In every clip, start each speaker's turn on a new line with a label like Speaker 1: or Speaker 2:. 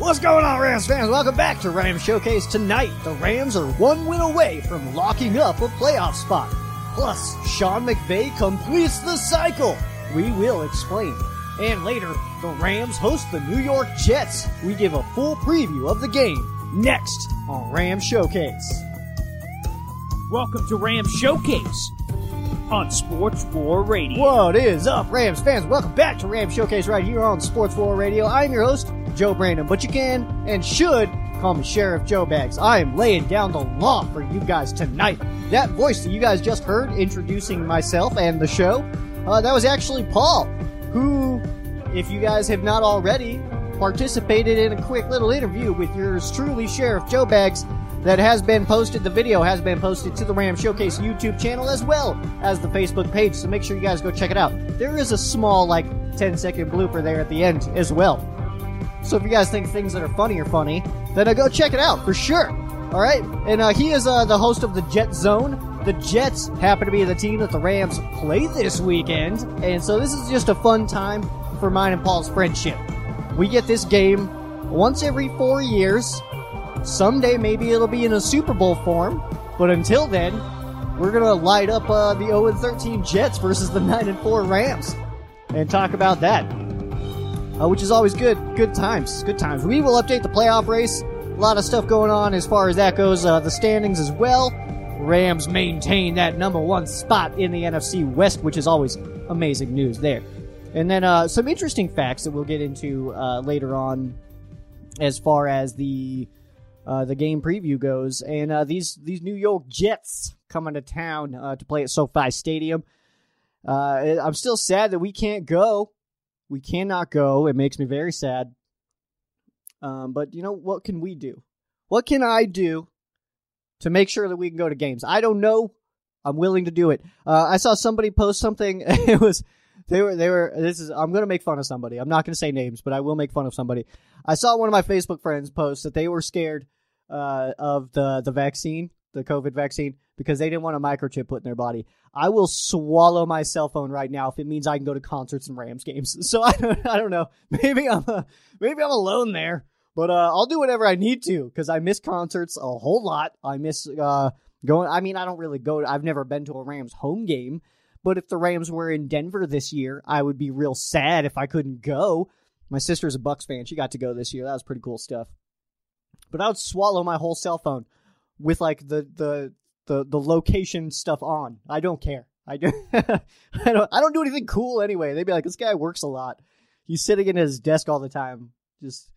Speaker 1: What's going on, Rams fans? Welcome back to Rams Showcase tonight. The Rams are one win away from locking up a playoff spot. Plus, Sean McVay completes the cycle. We will explain. And later, the Rams host the New York Jets. We give a full preview of the game next on Rams Showcase.
Speaker 2: Welcome to Rams Showcase on Sports 4 Radio.
Speaker 1: What is up, Rams fans? Welcome back to Rams Showcase right here on Sports 4 Radio. I'm your host, Joe Brandon, but you can and should call me Sheriff Joe Bags. I am laying down the law for you guys tonight. That voice that you guys just heard introducing myself and the show, uh, that was actually Paul, who, if you guys have not already, participated in a quick little interview with yours truly, Sheriff Joe Bags, that has been posted. The video has been posted to the Ram Showcase YouTube channel as well as the Facebook page, so make sure you guys go check it out. There is a small, like, 10 second blooper there at the end as well. So if you guys think things that are funny are funny, then uh, go check it out for sure. All right, and uh, he is uh, the host of the Jet Zone. The Jets happen to be the team that the Rams play this weekend, and so this is just a fun time for mine and Paul's friendship. We get this game once every four years. Someday maybe it'll be in a Super Bowl form, but until then, we're gonna light up uh, the 0 13 Jets versus the 9 4 Rams and talk about that uh, which is always good. Good times. Good times. We will update the playoff race. A lot of stuff going on as far as that goes. Uh, the standings as well. Rams maintain that number one spot in the NFC West, which is always amazing news there. And then uh, some interesting facts that we'll get into uh, later on, as far as the uh, the game preview goes. And uh, these these New York Jets coming to town uh, to play at SoFi Stadium. Uh, I'm still sad that we can't go. We cannot go. It makes me very sad. Um, but you know what can we do? What can I do to make sure that we can go to games? I don't know. I'm willing to do it. Uh, I saw somebody post something. it was they were they were. This is I'm gonna make fun of somebody. I'm not gonna say names, but I will make fun of somebody. I saw one of my Facebook friends post that they were scared uh, of the the vaccine, the COVID vaccine, because they didn't want a microchip put in their body. I will swallow my cell phone right now if it means I can go to concerts and Rams games. So I don't, I don't know. Maybe I'm a, maybe I'm alone there, but uh, I'll do whatever I need to because I miss concerts a whole lot. I miss uh, going. I mean, I don't really go. I've never been to a Rams home game, but if the Rams were in Denver this year, I would be real sad if I couldn't go. My sister's a Bucks fan. She got to go this year. That was pretty cool stuff. But I would swallow my whole cell phone with like the the the the location stuff on. I don't care. I do. I don't. I don't do anything cool anyway. They'd be like, this guy works a lot. He's sitting in his desk all the time. Just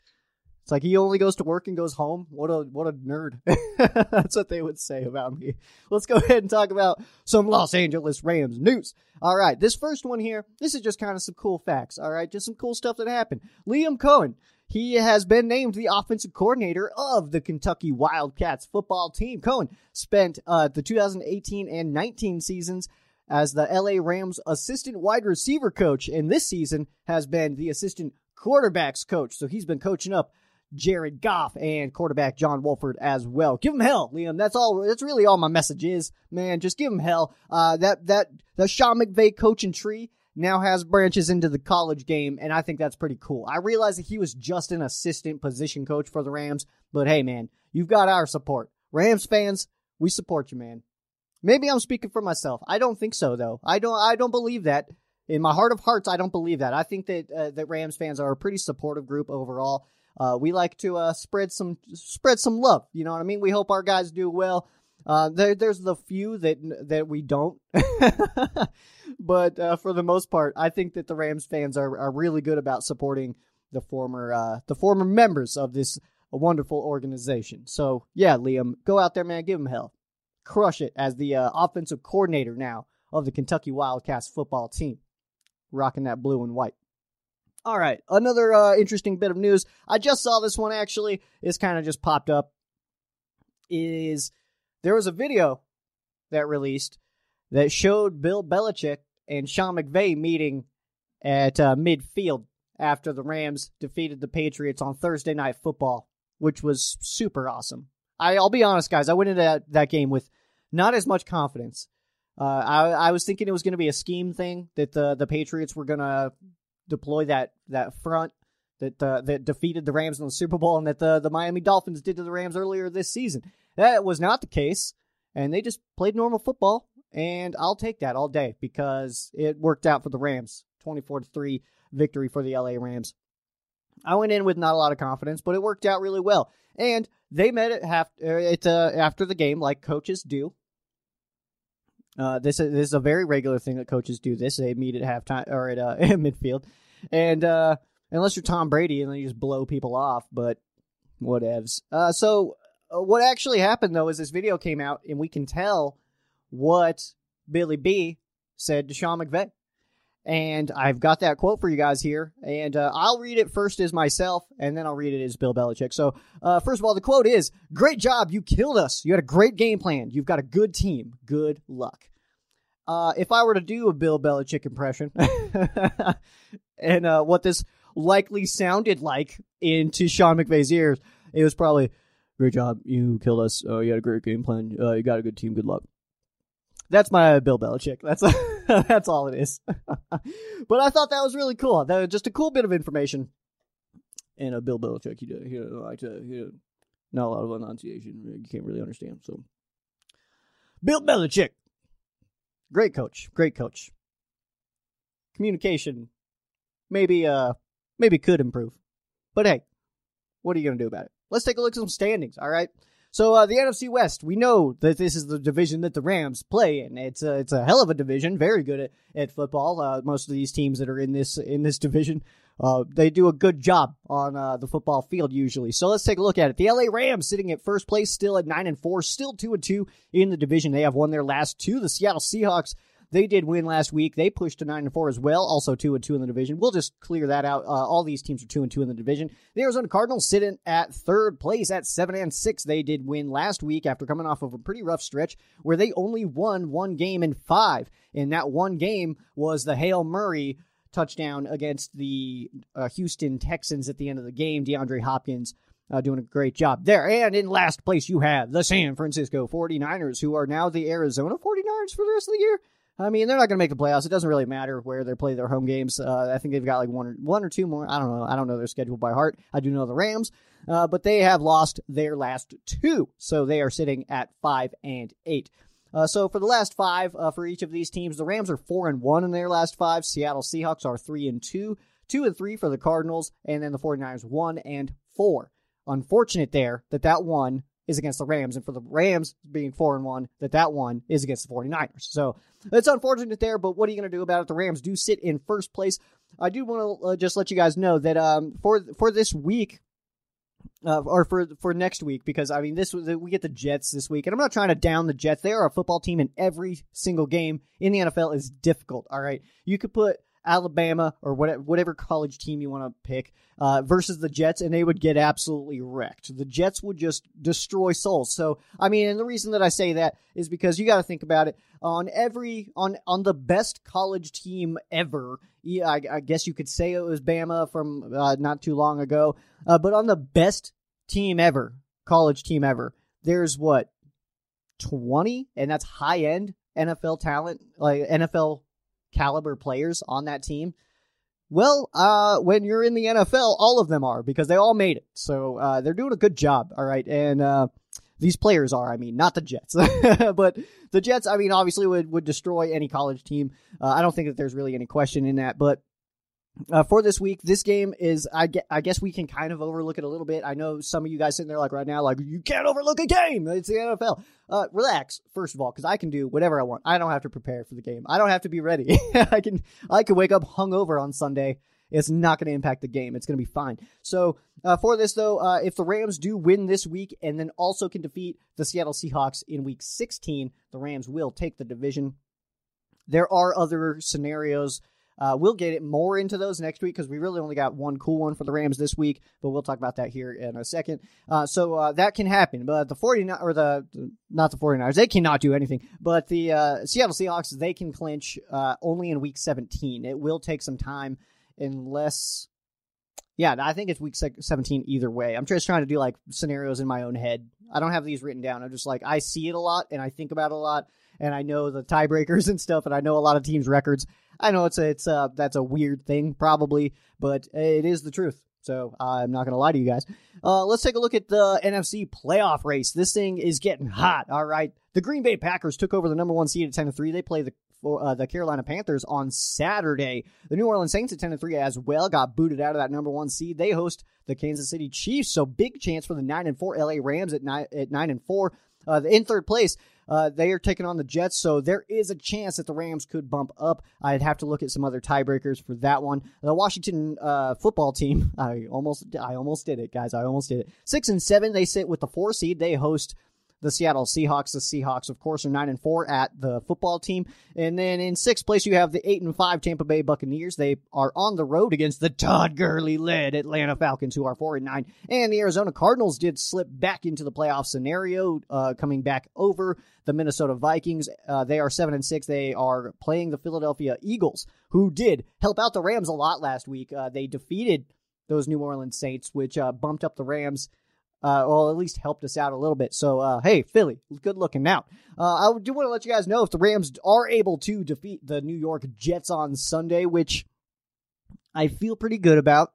Speaker 1: it's like he only goes to work and goes home. What a what a nerd. That's what they would say about me. Let's go ahead and talk about some Los Angeles Rams news. All right, this first one here, this is just kind of some cool facts. All right, just some cool stuff that happened. Liam Coen, he has been named the offensive coordinator of the Kentucky Wildcats football team. Coen spent uh, the 2018 and 19 seasons as the LA Rams assistant wide receiver coach, and this season has been the assistant quarterbacks coach. So he's been coaching up Jared Goff and quarterback John Wolford as well. Give him hell, Liam. That's all. That's really all my message is, man. Just give him hell. Uh, that that the Sean McVay coaching tree now has branches into the college game, and I think that's pretty cool. I realize that he was just an assistant position coach for the Rams, but hey, man, you've got our support. Rams fans, we support you, man. Maybe I'm speaking for myself. I don't think so, though. I don't. I don't believe that. In my heart of hearts, I don't believe that. I think that uh, that Rams fans are a pretty supportive group overall. Uh, we like to uh, spread some spread some love. You know what I mean? We hope our guys do well. Uh, there, there's the few that that we don't, but uh, for the most part, I think that the Rams fans are, are really good about supporting the former uh, the former members of this wonderful organization. So yeah, Liam, go out there, man, give them hell, crush it as the uh, offensive coordinator now of the Kentucky Wildcats football team, rocking that blue and white. All right, another uh, interesting bit of news. I just saw this one actually. It's kind of just popped up. Is there was a video that released that showed Bill Belichick and Sean McVay meeting at uh, midfield after the Rams defeated the Patriots on Thursday Night Football, which was super awesome. I, will be honest, guys. I went into that, that game with not as much confidence. Uh, I, I was thinking it was going to be a scheme thing that the the Patriots were going to deploy that that front that uh, that defeated the Rams in the Super Bowl and that the the Miami Dolphins did to the Rams earlier this season. That was not the case, and they just played normal football. And I'll take that all day because it worked out for the Rams. 24 to 3 victory for the LA Rams. I went in with not a lot of confidence, but it worked out really well. And they met it half uh, it uh, after the game like coaches do. Uh, this is this is a very regular thing that coaches do. This they meet at halftime or at uh, midfield, and uh, unless you're Tom Brady and then you just blow people off, but whatevs. Uh, so uh, what actually happened though is this video came out and we can tell what Billy B said to Sean McVay. And I've got that quote for you guys here, and uh, I'll read it first as myself, and then I'll read it as Bill Belichick. So, uh, first of all, the quote is Great job. You killed us. You had a great game plan. You've got a good team. Good luck. Uh, if I were to do a Bill Belichick impression, and uh, what this likely sounded like into Sean McVay's ears, it was probably Great job. You killed us. Uh, you had a great game plan. Uh, you got a good team. Good luck. That's my Bill Belichick. That's that's all it is. but I thought that was really cool. That was just a cool bit of information. And a Bill Belichick, he did, he like to, he not a lot of enunciation. You can't really understand. So, Bill Belichick, great coach, great coach. Communication, maybe uh, maybe could improve, but hey, what are you gonna do about it? Let's take a look at some standings. All right. So uh, the NFC West, we know that this is the division that the Rams play in. It's a, it's a hell of a division, very good at, at football. Uh, most of these teams that are in this in this division, uh, they do a good job on uh, the football field usually. So let's take a look at it. The LA Rams sitting at first place, still at nine and four, still two and two in the division. They have won their last two. The Seattle Seahawks they did win last week. They pushed to nine and four as well, also two and two in the division. We'll just clear that out. Uh, all these teams are two and two in the division. The Arizona Cardinals sitting at third place at seven and six. They did win last week after coming off of a pretty rough stretch where they only won one game in five. And that one game was the Hail Murray touchdown against the uh, Houston Texans at the end of the game. DeAndre Hopkins uh, doing a great job there. And in last place, you have the San Francisco 49ers, who are now the Arizona 49ers for the rest of the year. I mean, they're not going to make the playoffs. It doesn't really matter where they play their home games. Uh, I think they've got like one or one or two more. I don't know. I don't know their schedule by heart. I do know the Rams, uh, but they have lost their last two, so they are sitting at five and eight. Uh, so for the last five uh, for each of these teams, the Rams are four and one in their last five. Seattle Seahawks are three and two, two and three for the Cardinals, and then the 49ers one and four. Unfortunate there that that one is against the Rams, and for the Rams being four and one, that that one is against the 49ers. So it's unfortunate there, but what are you going to do about it? The Rams do sit in first place. I do want to uh, just let you guys know that um, for for this week, uh, or for for next week, because I mean this we get the Jets this week, and I'm not trying to down the Jets. They are a football team, and every single game in the NFL is difficult. All right, you could put Alabama or whatever, whatever college team you want to pick uh, versus the Jets, and they would get absolutely wrecked. The Jets would just destroy souls. So, I mean, and the reason that I say that is because you got to think about it on every on on the best college team ever. Yeah, I, I guess you could say it was Bama from uh, not too long ago, uh, but on the best team ever, college team ever, there's what twenty, and that's high end NFL talent, like NFL caliber players on that team? Well, uh, when you're in the NFL, all of them are because they all made it. So uh, they're doing a good job. All right, and uh, These players are, I mean, not the Jets, but the Jets, I mean, obviously would, would destroy any college team. Uh, I don't think that there's really any question in that, but uh, for this week, this game is I, get, I guess we can kind of overlook it a little bit. I know some of you guys sitting there like right now, like you can't overlook a game. It's the NFL. Uh, relax, first of all, because I can do whatever I want. I don't have to prepare for the game. I don't have to be ready. I can I can wake up hungover on Sunday. It's not going to impact the game. It's going to be fine. So uh, for this though, uh, if the Rams do win this week and then also can defeat the Seattle Seahawks in Week 16, the Rams will take the division. There are other scenarios uh, we'll get it more into those next week because we really only got one cool one for the Rams this week, but we'll talk about that here in a second. Uh, so uh, that can happen, but the 49 or the not the 49ers, they cannot do anything. But the uh, Seattle Seahawks, they can clinch uh, only in week 17. It will take some time unless yeah, I think it's week 17 either way. I'm just trying to do like scenarios in my own head. I don't have these written down. I'm just like I see it a lot and I think about it a lot and I know the tiebreakers and stuff and I know a lot of teams records I know it's a, it's a, that's a weird thing probably, but it is the truth. So I'm not going to lie to you guys. Uh, let's take a look at the NFC playoff race. This thing is getting hot. All right. The Green Bay Packers took over the number one seed at 10 to 3. They play the uh, the Carolina Panthers on Saturday. The New Orleans Saints at 10 to 3 as well got booted out of that number one seed. They host the Kansas City Chiefs. So big chance for the 9 and 4 LA Rams at 9, at 9 and 4. Uh, in third place, uh, they are taking on the Jets, so there is a chance that the Rams could bump up. I'd have to look at some other tiebreakers for that one. The Washington uh, football team, I almost, I almost did it, guys. I almost did it. Six and seven, they sit with the four seed. They host the Seattle Seahawks. The Seahawks, of course, are nine and four at the football team, and then in sixth place you have the eight and five Tampa Bay Buccaneers. They are on the road against the Todd Gurley led Atlanta Falcons, who are four and nine, and the Arizona Cardinals did slip back into the playoff scenario, uh, coming back over the Minnesota Vikings. Uh, they are seven and six. They are playing the Philadelphia Eagles, who did help out the Rams a lot last week. Uh, they defeated those New Orleans Saints, which uh, bumped up the Rams uh, or at least helped us out a little bit. So, uh, hey, Philly, good looking out. Uh, I do want to let you guys know if the Rams are able to defeat the New York Jets on Sunday, which I feel pretty good about.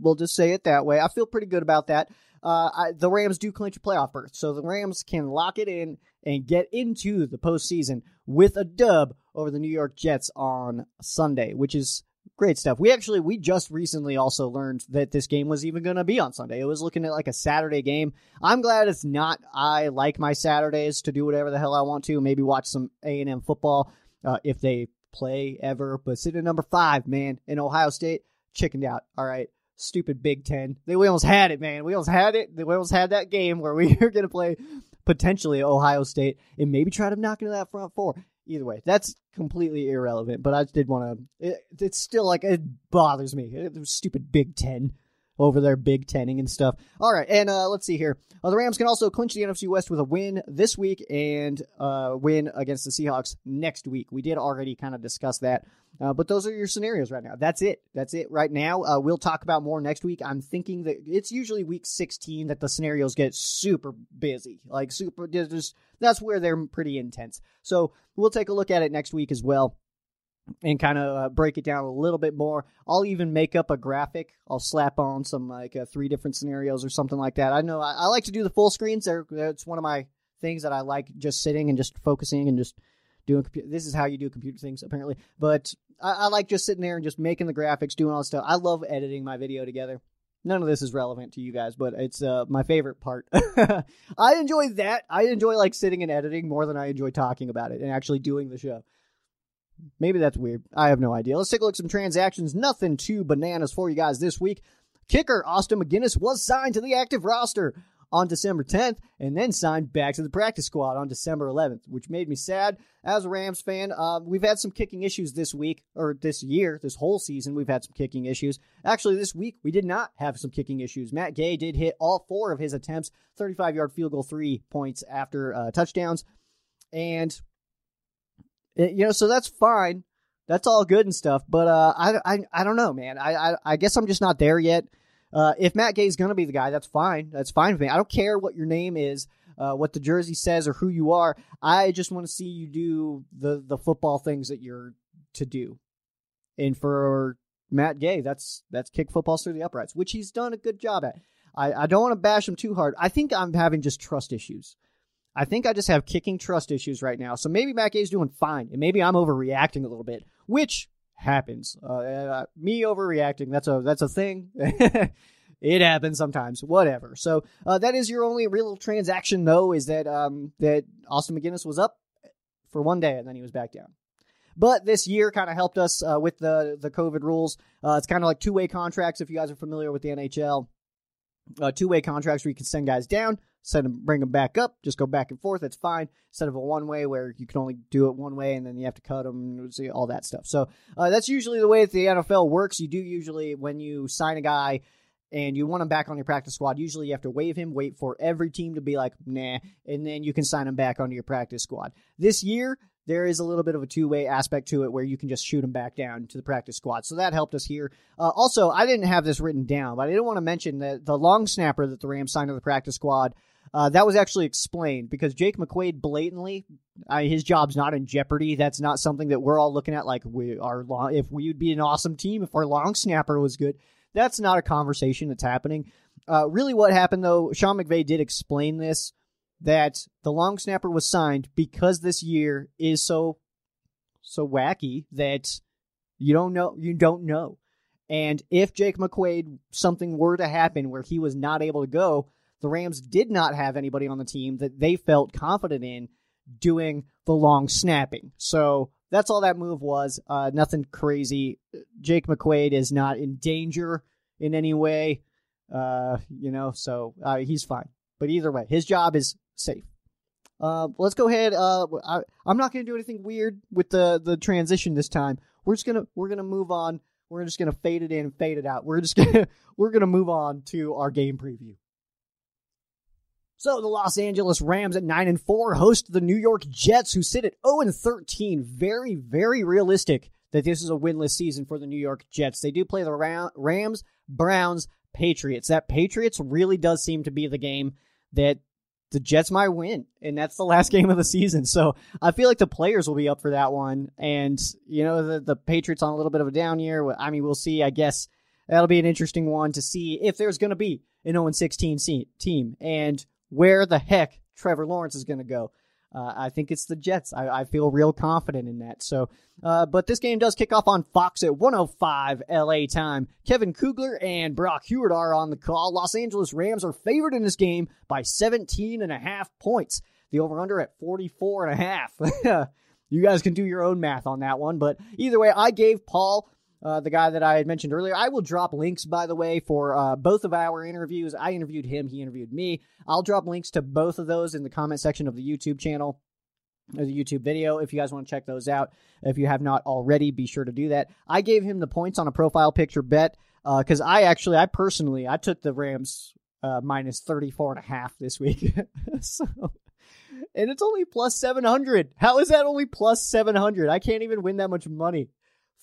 Speaker 1: We'll just say it that way. I feel pretty good about that. Uh, I, the Rams do clinch a playoff berth, so the Rams can lock it in and get into the postseason with a dub over the New York Jets on Sunday, which is Great stuff. We actually we just recently also learned that this game was even going to be on Sunday. It was looking at like a Saturday game. I'm glad it's not. I like my Saturdays to do whatever the hell I want to. Maybe watch some A and M football uh, if they play ever. But sitting at number five, man, in Ohio State, chickened out. All right, stupid Big Ten. They we almost had it, man. We almost had it. We almost had that game where we were going to play potentially Ohio State and maybe try to knock into that front four either way, that's completely irrelevant. But I did want to. It, it's still like it bothers me. It, stupid Big Ten over there, Big Tening and stuff. All right, and uh, let's see here. Uh, the Rams can also clinch the NFC West with a win this week and uh, win against the Seahawks next week. We did already kind of discuss that, uh, but those are your scenarios right now. That's it. That's it right now. Uh, we'll talk about more next week. I'm thinking that it's usually week 16 that the scenarios get super busy, like super. Just that's where they're pretty intense. So we'll take a look at it next week as well and kind of uh, break it down a little bit more. I'll even make up a graphic. I'll slap on some like uh, three different scenarios or something like that. I know I, I like to do the full screens. There, it's one of my things that I like just sitting and just focusing and just doing. This is how you do computer things apparently, but I, I like just sitting there and just making the graphics, doing all this stuff. I love editing my video together. None of this is relevant to you guys, but it's uh, my favorite part. I enjoy that. I enjoy like sitting and editing more than I enjoy talking about it and actually doing the show. Maybe that's weird. I have no idea. Let's take a look at some transactions. Nothing too bananas for you guys this week. Kicker Austin MacGinnis was signed to the active roster on December 10th and then signed back to the practice squad on December 11th, which made me sad as a Rams fan. Uh, we've had some kicking issues this week or this year, this whole season. We've had some kicking issues. Actually, this week we did not have some kicking issues. Matt Gay did hit all four of his attempts, 35 yard field goal, three points after uh, touchdowns. And Eh, you know, so that's fine. That's all good and stuff. But uh, I, I, I don't know, man. I, I, I guess I'm just not there yet. Uh, if Matt Gay's going to be the guy, that's fine. That's fine with me. I don't care what your name is, uh, what the jersey says, or who you are. I just want to see you do the the football things that you're to do. And for Matt Gay, that's that's kick footballs through the uprights, which he's done a good job at. I, I don't want to bash him too hard. I think I'm having just trust issues. I think I just have kicking trust issues right now. So maybe Matt Gay's doing fine, and maybe I'm overreacting a little bit, which happens. Uh, uh, me overreacting, that's a that's a thing. it happens sometimes. Whatever. So uh, that is your only real transaction, though, is that um, that Austin MacGinnis was up for one day and then he was back down. But this year kind of helped us uh, with the the COVID rules. Uh, it's kind of like two way contracts if you guys are familiar with the NHL. Uh, two way contracts where you can send guys down, send them, bring them back up, just go back and forth. That's fine. Instead of a one way where you can only do it one way and then you have to cut them, and see all that stuff. So uh, that's usually the way that the NFL works. You do usually when you sign a guy and you want him back on your practice squad, usually you have to waive him, wait for every team to be like, nah, and then you can sign him back onto your practice squad. This year, there is a little bit of a two way aspect to it where you can just shoot him back down to the practice squad. So that helped us here. Uh, also, I didn't have this written down, but I didn't want to mention that the long snapper that the Rams signed to the practice squad. Uh, that was actually explained because Jake McQuaide blatantly, uh, his job's not in jeopardy. That's not something that we're all looking at. Like we are, long, if we would be an awesome team if our long snapper was good. That's not a conversation that's happening. Uh, really, what happened though, Sean McVay did explain this that the long snapper was signed because this year is so so wacky that you don't know you don't know. And if Jake McQuaide something were to happen where he was not able to go, the Rams did not have anybody on the team that they felt confident in doing the long snapping. So that's all that move was. Uh, nothing crazy. Jake McQuaide is not in danger in any way. Uh, you know, so uh, he's fine. But either way, his job is safe. Uh, let's go ahead. Uh, I, am not going to do anything weird with the the transition this time. We're just gonna we're gonna move on. We're just gonna fade it in, fade it out. We're just gonna we're gonna move on to our game preview. So the Los Angeles Rams at 9 and 4 host the New York Jets who sit at 0 and 13. Very very realistic that this is a winless season for the New York Jets. They do play the Rams, Browns, Patriots. That Patriots really does seem to be the game that the Jets might win, and that's the last game of the season. So I feel like the players will be up for that one. And, you know, the, the Patriots on a little bit of a down year. I mean, we'll see. I guess that'll be an interesting one to see if there's going to be an 0 16 team. And where the heck Trevor Lawrence is going to go. Uh, I think it's the Jets. I, I, feel real confident in that. So, uh, but this game does kick off on Fox at 105 LA time. Kevin Kugler and Brock Huard are on the call. Los Angeles Rams are favored in this game by 17 and a half points. The over under at 44 and a half. you guys can do your own math on that one. But either way, I gave Paul uh, the guy that I had mentioned earlier. I will drop links, by the way, for uh, both of our interviews. I interviewed him, he interviewed me. I'll drop links to both of those in the comment section of the YouTube channel or the YouTube video if you guys want to check those out. If you have not already, be sure to do that. I gave him the points on a profile picture bet because uh, I actually, I personally, I took the Rams uh, minus 34 and a half this week. so and it's only plus 700. How is that only plus 700? I can't even win that much money.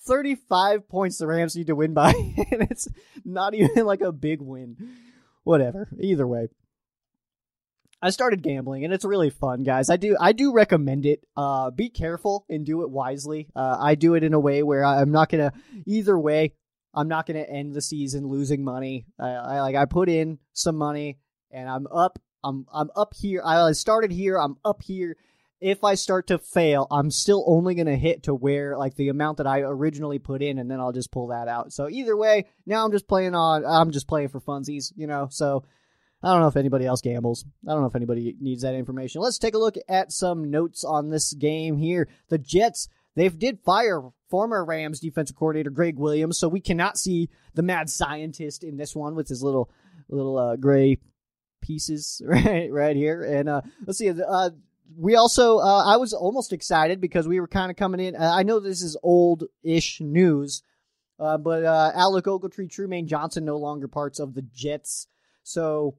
Speaker 1: 35 points the Rams need to win by, and it's not even like a big win. Whatever. Either way. I started gambling and it's really fun, guys. I do I do recommend it. Uh, be careful and do it wisely. Uh, I do it in a way where I'm not gonna either way. I'm not gonna end the season losing money. I, I like I put in some money and I'm up. I'm I'm up here. I started here. I'm up here if I start to fail, I'm still only going to hit to where like the amount that I originally put in, and then I'll just pull that out. So either way, now I'm just playing on. I'm just playing for funsies, you know. So I don't know if anybody else gambles. I don't know if anybody needs that information. Let's take a look at some notes on this game here. The Jets they did fire former Rams defensive coordinator Gregg Williams, so we cannot see the mad scientist in this one with his little little uh, gray pieces right right here. And uh, let's see. Uh, we also, uh, I was almost excited because we were kind of coming in. Uh, I know this is old ish news, uh, but uh, Alec Ogletree, Trumaine Johnson, no longer parts of the Jets. So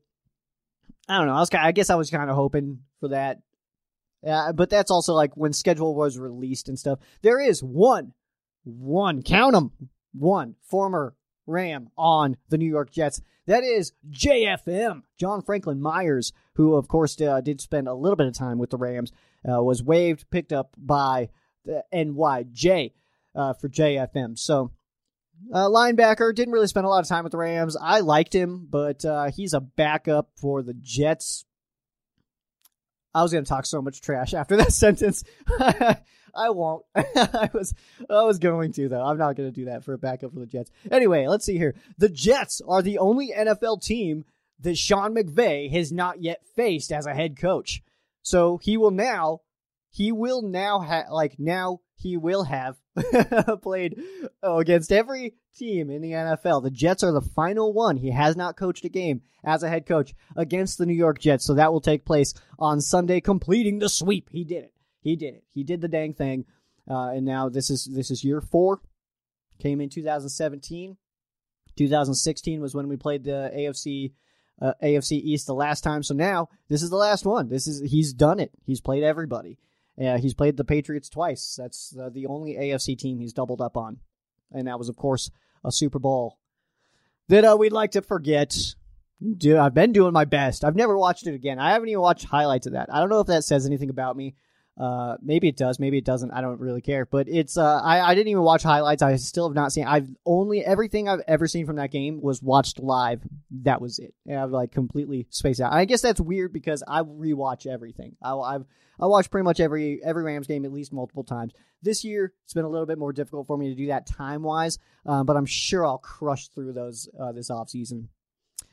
Speaker 1: I don't know. I was, I guess I was kind of hoping for that. Uh, but that's also like when schedule was released and stuff. There is one, one, count them, one former Ram on the New York Jets. That is JFM, John Franklin Myers, who, of course, uh, did spend a little bit of time with the Rams, uh, was waived, picked up by the NYJ uh, for JFM. So Uh, linebacker didn't really spend a lot of time with the Rams. I liked him, but uh, he's a backup for the Jets. I was going to talk so much trash after that sentence. I won't. I was I was going to though. I'm not going to do that for a backup for the Jets. Anyway, let's see here. The Jets are the only NFL team that Sean McVay has not yet faced as a head coach. So he will now he will now have like now he will have played oh, against every team in the NFL. The Jets are the final one. He has not coached a game as a head coach against the New York Jets, so that will take place on Sunday, completing the sweep. He did it. He did it. He did the dang thing, uh, and now this is this is year four. Came in 2017. 2016 was when we played the AFC uh, AFC East the last time. So now this is the last one. This is he's done it. He's played everybody. Yeah, he's played the Patriots twice. That's uh, the only AFC team he's doubled up on, and that was of course a Super Bowl that uh, we'd like to forget. Dude, I've been doing my best. I've never watched it again. I haven't even watched highlights of that. I don't know if that says anything about me. Uh, maybe it does, maybe it doesn't. I don't really care. But it's uh, I, I didn't even watch highlights. I still have not seen. I've only everything I've ever seen from that game was watched live. That was it. And I've like completely spaced out. I guess that's weird because I rewatch everything. I, I've I watch pretty much every every Rams game at least multiple times. This year it's been a little bit more difficult for me to do that time wise, um, but I'm sure I'll crush through those uh, this off season.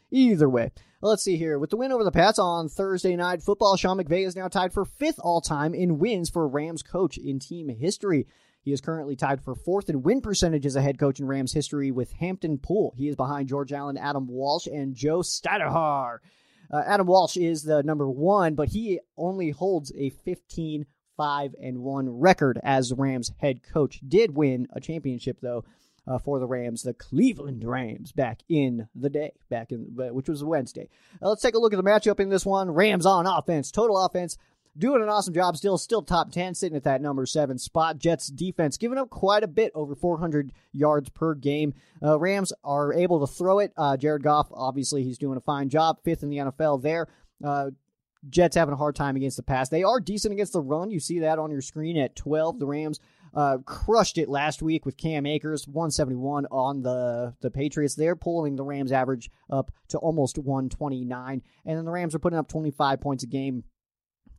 Speaker 1: Either way, let's see here. With the win over the Pats on Thursday night football, Sean McVay is now tied for fifth all time in wins for Rams coach in team history. He is currently tied for fourth in win percentage as a head coach in Rams history with Hampton Pool. He is behind George Allen, Adam Walsh, and Joe Stydahar. Uh, Adam Walsh is the number one, but he only holds a 15 5 and 1 record as Rams head coach. Did win a championship, though, uh, for the Rams, the Cleveland Rams, back in the day, back in which was Wednesday. Uh, let's take a look at the matchup in this one. Rams on offense, total offense. Doing an awesome job still, still top 10, sitting at that number seven spot. Jets defense giving up quite a bit, over 400 yards per game. Uh, Rams are able to throw it. Uh, Jared Goff, obviously, he's doing a fine job, fifth in the NFL there. Uh, Jets having a hard time against the pass. They are decent against the run. You see that on your screen at 12. The Rams uh, crushed it last week with Cam Akers, 171 on the, the Patriots. They're pulling the Rams average up to almost 129. And then the Rams are putting up 25 points a game.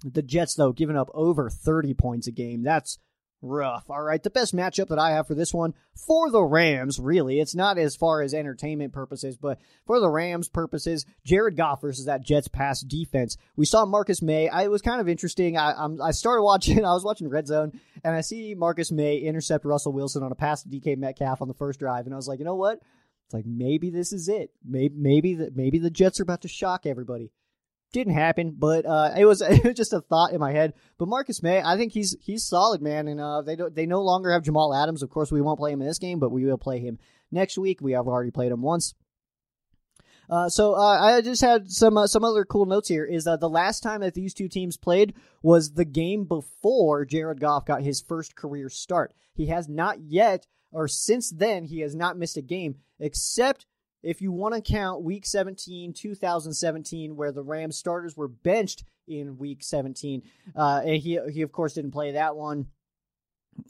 Speaker 1: The Jets, though, giving up over 30 points a game. That's rough. All right, the best matchup that I have for this one for the Rams, really, it's not as far as entertainment purposes, but for the Rams purposes, Jared Goff versus that Jets pass defense. We saw Marcus Maye. I, it was kind of interesting. I, I'm, I started watching. I was watching Red Zone, and I see Marcus Maye intercept Russell Wilson on a pass to DK Metcalf on the first drive, and I was like, you know what? It's like maybe this is it. Maybe maybe the maybe the Jets are about to shock everybody didn't happen, but uh, it was it was just a thought in my head. But Marcus Maye, I think he's he's solid, man, and uh, they don't they no longer have Jamal Adams. Of course, we won't play him in this game, but we will play him next week. We have already played him once. Uh, so uh, I just had some uh, some other cool notes here. Is uh, the last time that these two teams played was the game before Jared Goff got his first career start. He has not yet, or since then, he has not missed a game except if you want to count week 17, 2017, where the Rams starters were benched in week 17, uh, he, he, of course, didn't play that one.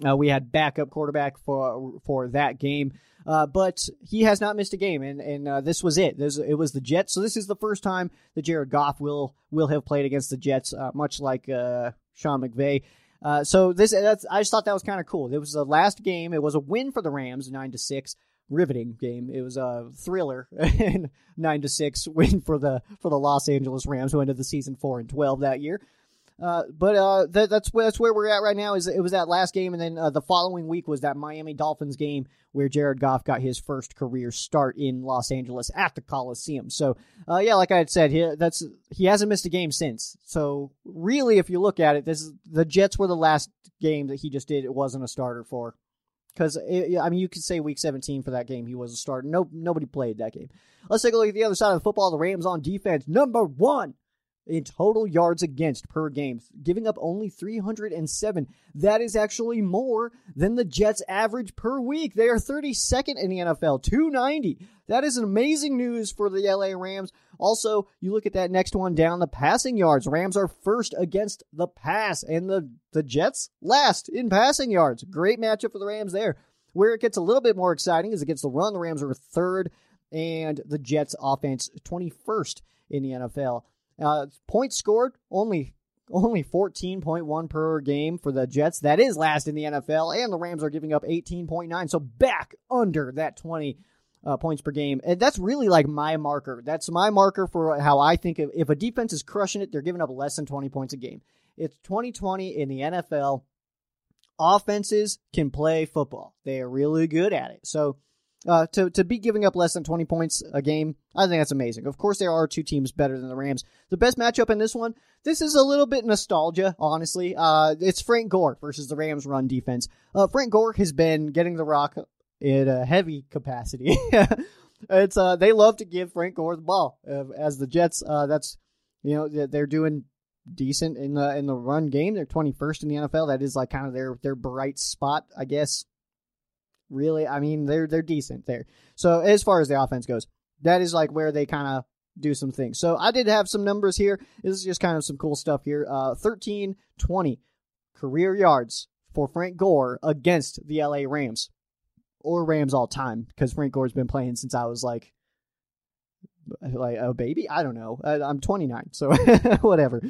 Speaker 1: Uh, we had backup quarterback for for that game, uh, but he has not missed a game, and and uh, this was it. This, it was the Jets. So this is the first time that Jared Goff will will have played against the Jets, uh, much like uh, Sean McVay. Uh, so this that's I just thought that was kind of cool. It was the last game. It was a win for the Rams, nine to six riveting game. It was a thriller and nine to six win for the for the Los Angeles Rams, who ended the season four and twelve that year. Uh, but uh, that, that's that's where we're at right now. Is it was that last game, and then uh, the following week was that Miami Dolphins game where Jared Goff got his first career start in Los Angeles at the Coliseum. So uh, yeah, like I had said, he, that's he hasn't missed a game since. So really, if you look at it, this is, the Jets were the last game that he just did. It wasn't a starter for. Because I mean, you could say Week 17 for that game, he was a starter. No, nobody played that game. Let's take a look at the other side of the football. The Rams on defense, number one in total yards against per game, giving up only 307. That is actually more than the Jets average per week. They are 32nd in the NFL, 290. That is amazing news for the LA Rams. Also, you look at that next one down, the passing yards. Rams are first against the pass, and the, the Jets last in passing yards. Great matchup for the Rams there. Where it gets a little bit more exciting is against the run. The Rams are third, and the Jets offense 21st in the NFL. Uh, points scored only only 14.1 per game for the Jets. That is last in the NFL, and the Rams are giving up 18.9, so back under that 20 uh, points per game. And that's really like my marker. That's my marker for how I think if, if a defense is crushing it, they're giving up less than 20 points a game. It's 2020 in the NFL. Offenses can play football. They are really good at it. So uh, to to be giving up less than 20 points a game, I think that's amazing. Of course, there are two teams better than the Rams. The best matchup in this one, this is a little bit nostalgia, honestly. Uh, it's Frank Gore versus the Rams run defense. Uh, Frank Gore has been getting the rock in a heavy capacity. it's uh, they love to give Frank Gore the ball. Uh, as the Jets, uh, that's you know they're doing decent in the in the run game. They're 21st in the NFL. That is like kind of their their bright spot, I guess really. I mean, they're they're decent there. So as far as the offense goes, that is like where they kind of do some things. So I did have some numbers here. This is just kind of some cool stuff here. Uh, 13, 20 career yards for Frank Gore against the LA Rams or Rams all time because Frank Gore's been playing since I was like like a baby. I don't know. I'm 29, so whatever.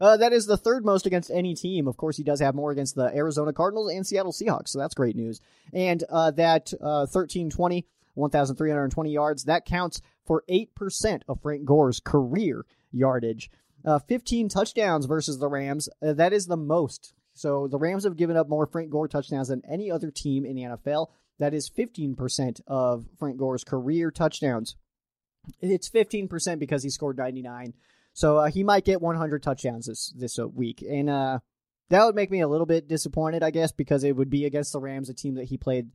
Speaker 1: Uh, that is the third most against any team. Of course, he does have more against the Arizona Cardinals and Seattle Seahawks, so that's great news. And uh, that uh, 1320, 1,320 yards, that counts for 8% of Frank Gore's career yardage. Uh, 15 touchdowns versus the Rams, uh, that is the most. So the Rams have given up more Frank Gore touchdowns than any other team in the NFL. That is 15% of Frank Gore's career touchdowns. It's 15% because he scored 99 so uh, he might get 100 touchdowns this this uh, week, and uh, that would make me a little bit disappointed, I guess, because it would be against the Rams, a team that he played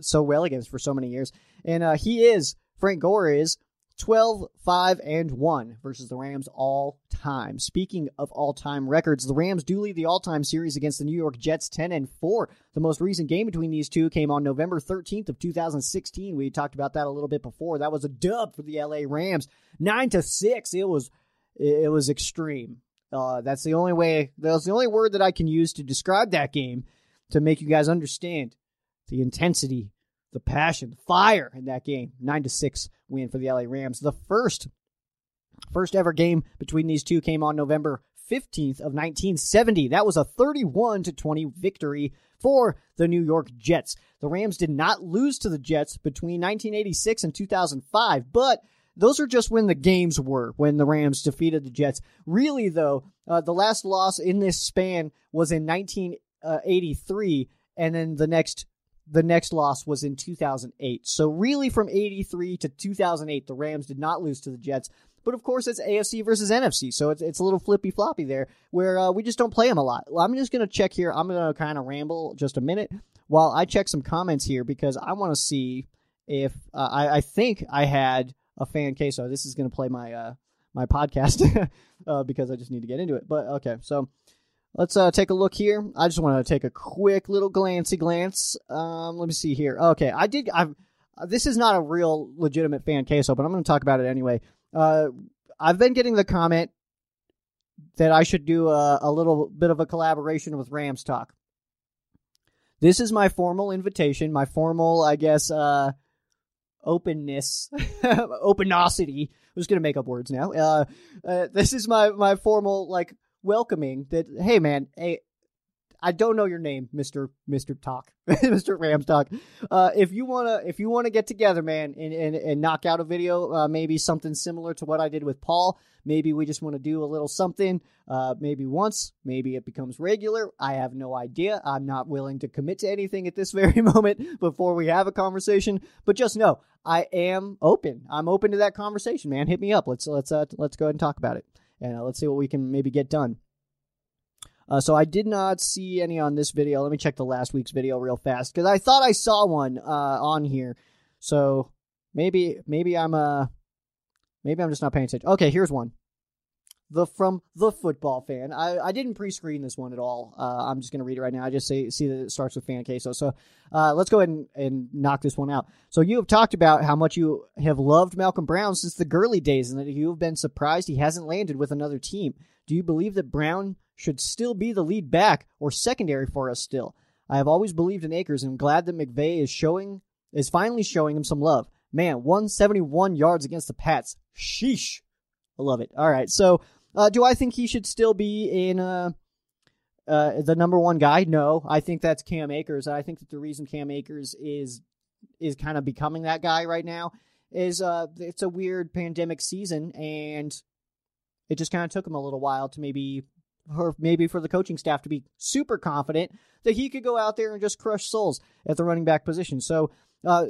Speaker 1: so well against for so many years. And uh, he is Frank Gore is 12, 5, and 1 versus the Rams all time. Speaking of all time records, the Rams do lead the all time series against the New York Jets 10 and 4. The most recent game between these two came on November 13th of 2016. We talked about that a little bit before. That was a dub for the LA Rams. 9 to 6. It was it, it was extreme. Uh, that's the only way. That's the only word that I can use to describe that game to make you guys understand the intensity, the passion, the fire in that game. Nine to six win for the LA Rams. The first, first ever game between these two came on November 15th of 1970. That was a 31 to 20 victory for the New York Jets. The Rams did not lose to the Jets between 1986 and 2005, but those are just when the games were, when the Rams defeated the Jets. Really, though, uh, the last loss in this span was in 1983, and then the next the next loss was in 2008. So really, from 83 to 2008, the Rams did not lose to the Jets. But of course, it's AFC versus NFC, so it's, it's a little flippy floppy there, where uh, we just don't play them a lot. I'm just going to check here. I'm going to kind of ramble just a minute while I check some comments here because I want to see if uh, I, I think I had a fan queso. This is going to play my uh, my podcast uh, because I just need to get into it. But okay, so let's uh, take a look here. I just want to take a quick little glancy glance. Um, let me see here. Okay, I did. I've this is not a real legitimate fan queso, but I'm going to talk about it anyway. Uh, I've been getting the comment that I should do a, a little bit of a collaboration with Rams Talk. This is my formal invitation, my formal, I guess, uh, openness, openosity. I'm just gonna make up words now. Uh, uh, this is my my formal like welcoming that. Hey, man. Hey, I don't know your name, Mister Mister Talk, Mister Rams Talk. Uh, if you wanna if you wanna get together, man, and and, and knock out a video, uh, maybe something similar to what I did with Paul. Maybe we just want to do a little something. Uh, maybe once, maybe it becomes regular. I have no idea. I'm not willing to commit to anything at this very moment before we have a conversation. But just know, I am open. I'm open to that conversation, man. Hit me up. Let's let's uh, let's go ahead and talk about it, and uh, let's see what we can maybe get done. Uh, so I did not see any on this video. Let me check the last week's video real fast because I thought I saw one uh, on here. So maybe maybe I'm uh maybe I'm just not paying attention. Okay, here's one. The from the football fan. I, I didn't pre-screen this one at all. Uh, I'm just gonna read it right now. I just say see that it starts with fan queso. So uh, let's go ahead and, and knock this one out. So you have talked about how much you have loved Malcolm Brown since the Gurley days, and that you have been surprised he hasn't landed with another team. Do you believe that Brown should still be the lead back or secondary for us still. I have always believed in Akers and I'm glad that McVay is showing is finally showing him some love. Man, 171 yards against the Pats. Sheesh. I love it. All right. So, uh, do I think he should still be in uh, uh, the number one guy? No. I think that's Cam Akers. I think that the reason Cam Akers is is kind of becoming that guy right now is uh, it's a weird pandemic season and it just kind of took him a little while to maybe or maybe for the coaching staff to be super confident that he could go out there and just crush souls at the running back position. So uh,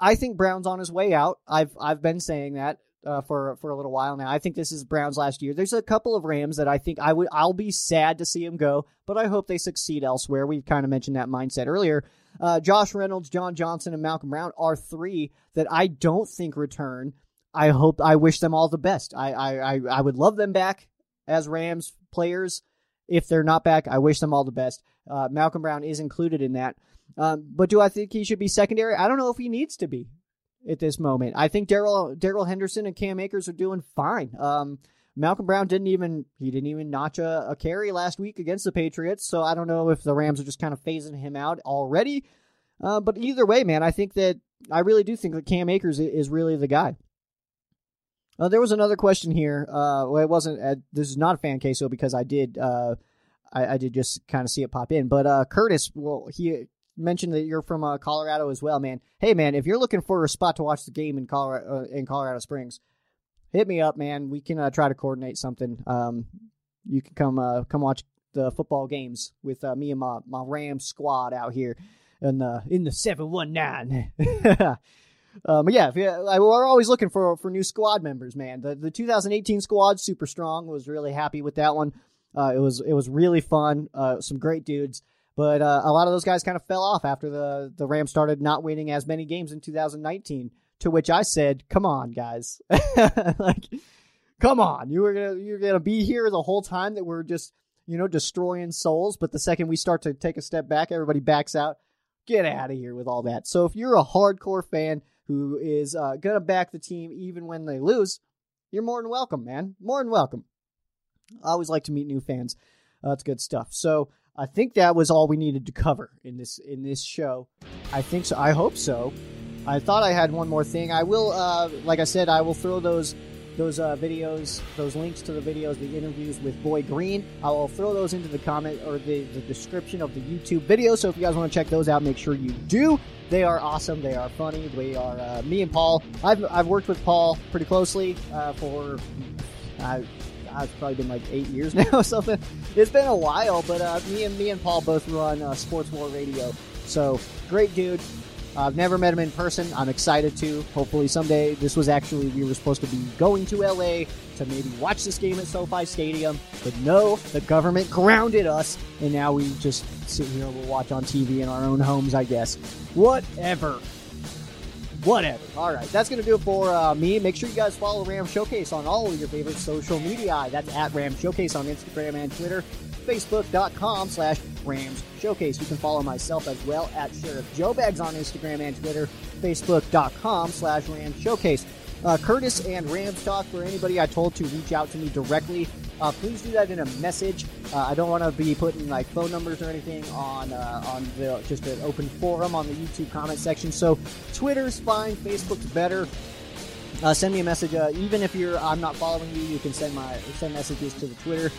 Speaker 1: I think Brown's on his way out. I've I've been saying that uh, for for a little while now. I think this is Brown's last year. There's a couple of Rams that I think I would I'll be sad to see him go, but I hope they succeed elsewhere. We kind of mentioned that mindset earlier. Uh, Josh Reynolds, John Johnson, and Malcolm Brown are three that I don't think return. I hope I wish them all the best. I I I, I would love them back as Rams players. If they're not back, I wish them all the best. Uh, Malcolm Brown is included in that. Um, but do I think he should be secondary? I don't know if he needs to be at this moment. I think Darrell Darrell Henderson and Cam Akers are doing fine. Um, Malcolm Brown didn't even he didn't even notch a, a, carry last week against the Patriots, so I don't know if the Rams are just kind of phasing him out already. Uh, but either way, man, I think that I really do think that Cam Akers is really the guy. Uh, there was another question here. Uh, well, it wasn't. Uh, this is not a fan case, so because I did, uh, I, I, did just kind of see it pop in. But uh, Curtis, well, he mentioned that you're from uh, Colorado as well, man. Hey, man, if you're looking for a spot to watch the game in Colorado, in Colorado Springs, hit me up, man. We can try to coordinate something. Um, you can come come watch the football games with me and my my Ram squad out here in the in the seven one nine. Um, but yeah, we're always looking for for new squad members, man. The the 2018 squad super strong. Was really happy with that one. Uh, it was it was really fun. Uh, some great dudes, but uh, a lot of those guys kind of fell off after the the Rams started not winning as many games in 2019. To which I said, "Come on, guys, like, come on. You were gonna you're gonna be here the whole time that we're just you know destroying souls. But the second we start to take a step back, everybody backs out." Get out of here with all that. So if you're a hardcore fan, who is uh, going to back the team even when they lose, you're more than welcome, man. More than welcome. I always like to meet new fans. Uh, that's good stuff. So I think that was all we needed to cover in this in this show. I think so. I hope so. I thought I had one more thing. I will, uh, like I said, I will throw those those uh, videos, those links to the videos, the interviews with Boy Green. I will throw those into the comment or the, the description of the YouTube video. So if you guys want to check those out, make sure you do. They are awesome. They are funny. They are uh, me and Paul. I've I've worked with Paul pretty closely uh, for. It's probably been like eight years now or something. It's been a while, but uh, me and me and Paul both run uh, Sports War Radio. So great dude. I've never met him in person. I'm excited to. Hopefully someday. This was actually we were supposed to be going to LA to maybe watch this game at SoFi Stadium, but no, the government grounded us, and now we just sit here and we'll watch on TV in our own homes, I guess. Whatever. Whatever. All right, that's to do it for uh, me. Make sure you guys follow Ram Showcase on all of your favorite social media. That's at Ram Showcase on Instagram and Twitter, Facebook.com slash Rams Showcase. You can follow myself as well at Sheriff Joe Bags on Instagram and Twitter, Facebook.com slash Rams Showcase. Uh, Curtis and Rams Talk, for anybody I told to reach out to me directly, uh, please do that in a message. Uh, I don't want to be putting like phone numbers or anything on uh, on the, just an open forum on the YouTube comment section. So Twitter's fine, Facebook's better. Uh, send me a message. Uh, even if you're I'm not following you, you can send my send messages to the Twitter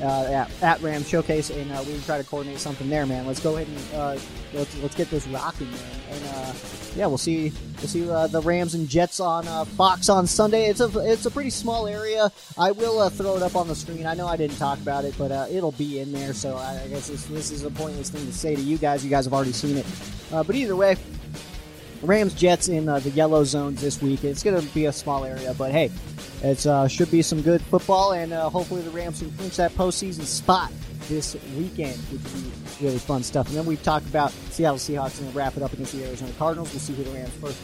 Speaker 1: at, at Ram Showcase, and uh, we can try to coordinate something there, man. Let's go ahead and uh, let's let's get this rocking, man. And uh, yeah, we'll see we'll see uh, the Rams and Jets on uh, Fox on Sunday. It's a it's a pretty small area. I will throw it up on the screen. I know I didn't talk about it, but it'll be in there. So I, I guess this, this, is a pointless thing to say to you guys. You guys have already seen it. but either way, Rams Jets in uh, the yellow zones this week. It's going to be a small area, but hey, it uh, should be some good football, and uh, hopefully the Rams can clinch that postseason spot this weekend, which will be really fun stuff. And then we've talked about Seattle Seahawks and wrap it up against the Arizona Cardinals. We'll see who the Rams' first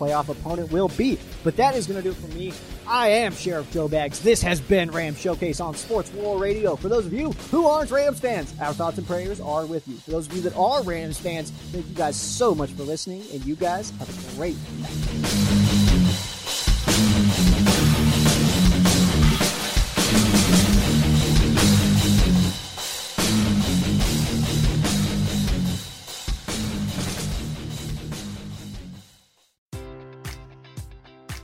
Speaker 1: playoff opponent will be. But that is going to do it for me. I am Sheriff Joe Bags. This has been Rams Showcase on Sports War Radio. For those of you who aren't Rams fans, our thoughts and prayers are with you. For those of you that are Rams fans, thank you guys so much for listening, and you guys have a great night.